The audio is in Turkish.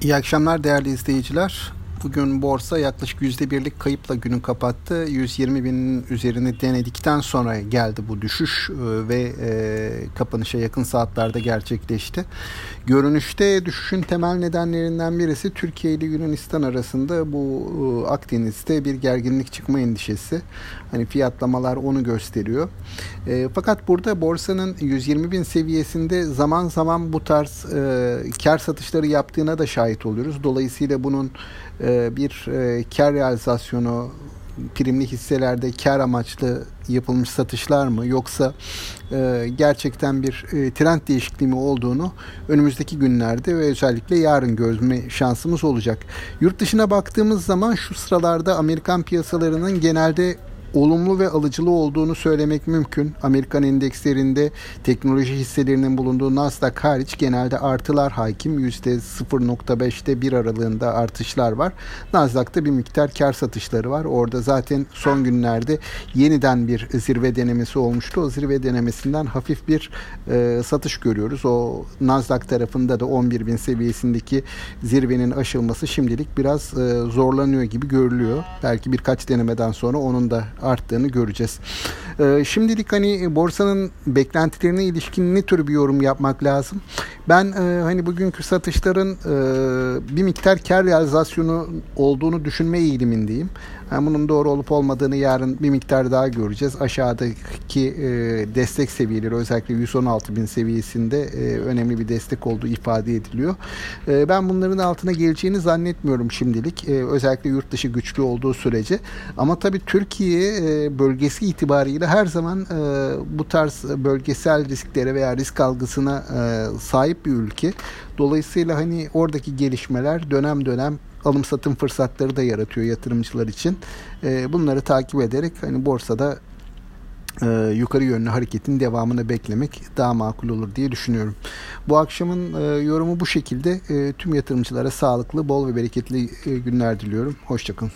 İyi akşamlar değerli izleyiciler. Bugün borsa yaklaşık %1'lik kayıpla günü kapattı. 120 binin üzerini denedikten sonra geldi bu düşüş e, ve e, kapanışa yakın saatlerde gerçekleşti. Görünüşte düşüşün temel nedenlerinden birisi Türkiye ile Yunanistan arasında bu e, Akdeniz'de bir gerginlik çıkma endişesi. Hani fiyatlamalar onu gösteriyor. Fakat burada borsanın 120 bin seviyesinde zaman zaman bu tarz kar satışları yaptığına da şahit oluyoruz. Dolayısıyla bunun e, bir e, kar realizasyonu primli hisselerde kar amaçlı yapılmış satışlar mı yoksa e, gerçekten bir e, trend değişikliği mi olduğunu önümüzdeki günlerde ve özellikle yarın görme şansımız olacak. Yurt dışına baktığımız zaman şu sıralarda Amerikan piyasalarının genelde olumlu ve alıcılı olduğunu söylemek mümkün. Amerikan endekslerinde teknoloji hisselerinin bulunduğu Nasdaq hariç genelde artılar hakim. %0.5'te bir aralığında artışlar var. Nasdaq'ta bir miktar kar satışları var. Orada zaten son günlerde yeniden bir zirve denemesi olmuştu. O zirve denemesinden hafif bir e, satış görüyoruz. O Nasdaq tarafında da 11 bin seviyesindeki zirvenin aşılması şimdilik biraz e, zorlanıyor gibi görülüyor. Belki birkaç denemeden sonra onun da arttığını göreceğiz. Ee, şimdilik hani borsanın beklentilerine ilişkin ne tür bir yorum yapmak lazım? Ben e, hani bugünkü satışların e, bir miktar kar realizasyonu olduğunu düşünme eğilimindeyim. Yani bunun doğru olup olmadığını yarın bir miktar daha göreceğiz. Aşağıdaki e, destek seviyeleri özellikle 116 bin seviyesinde e, önemli bir destek olduğu ifade ediliyor. E, ben bunların altına geleceğini zannetmiyorum şimdilik. E, özellikle yurt dışı güçlü olduğu sürece. Ama tabii Türkiye e, bölgesi itibariyle her zaman e, bu tarz bölgesel risklere veya risk algısına e, sahip bir ülke. Dolayısıyla hani oradaki gelişmeler dönem dönem alım satım fırsatları da yaratıyor yatırımcılar için. E, bunları takip ederek hani borsada e, yukarı yönlü hareketin devamını beklemek daha makul olur diye düşünüyorum. Bu akşamın e, yorumu bu şekilde. E, tüm yatırımcılara sağlıklı, bol ve bereketli günler diliyorum. Hoşçakalın.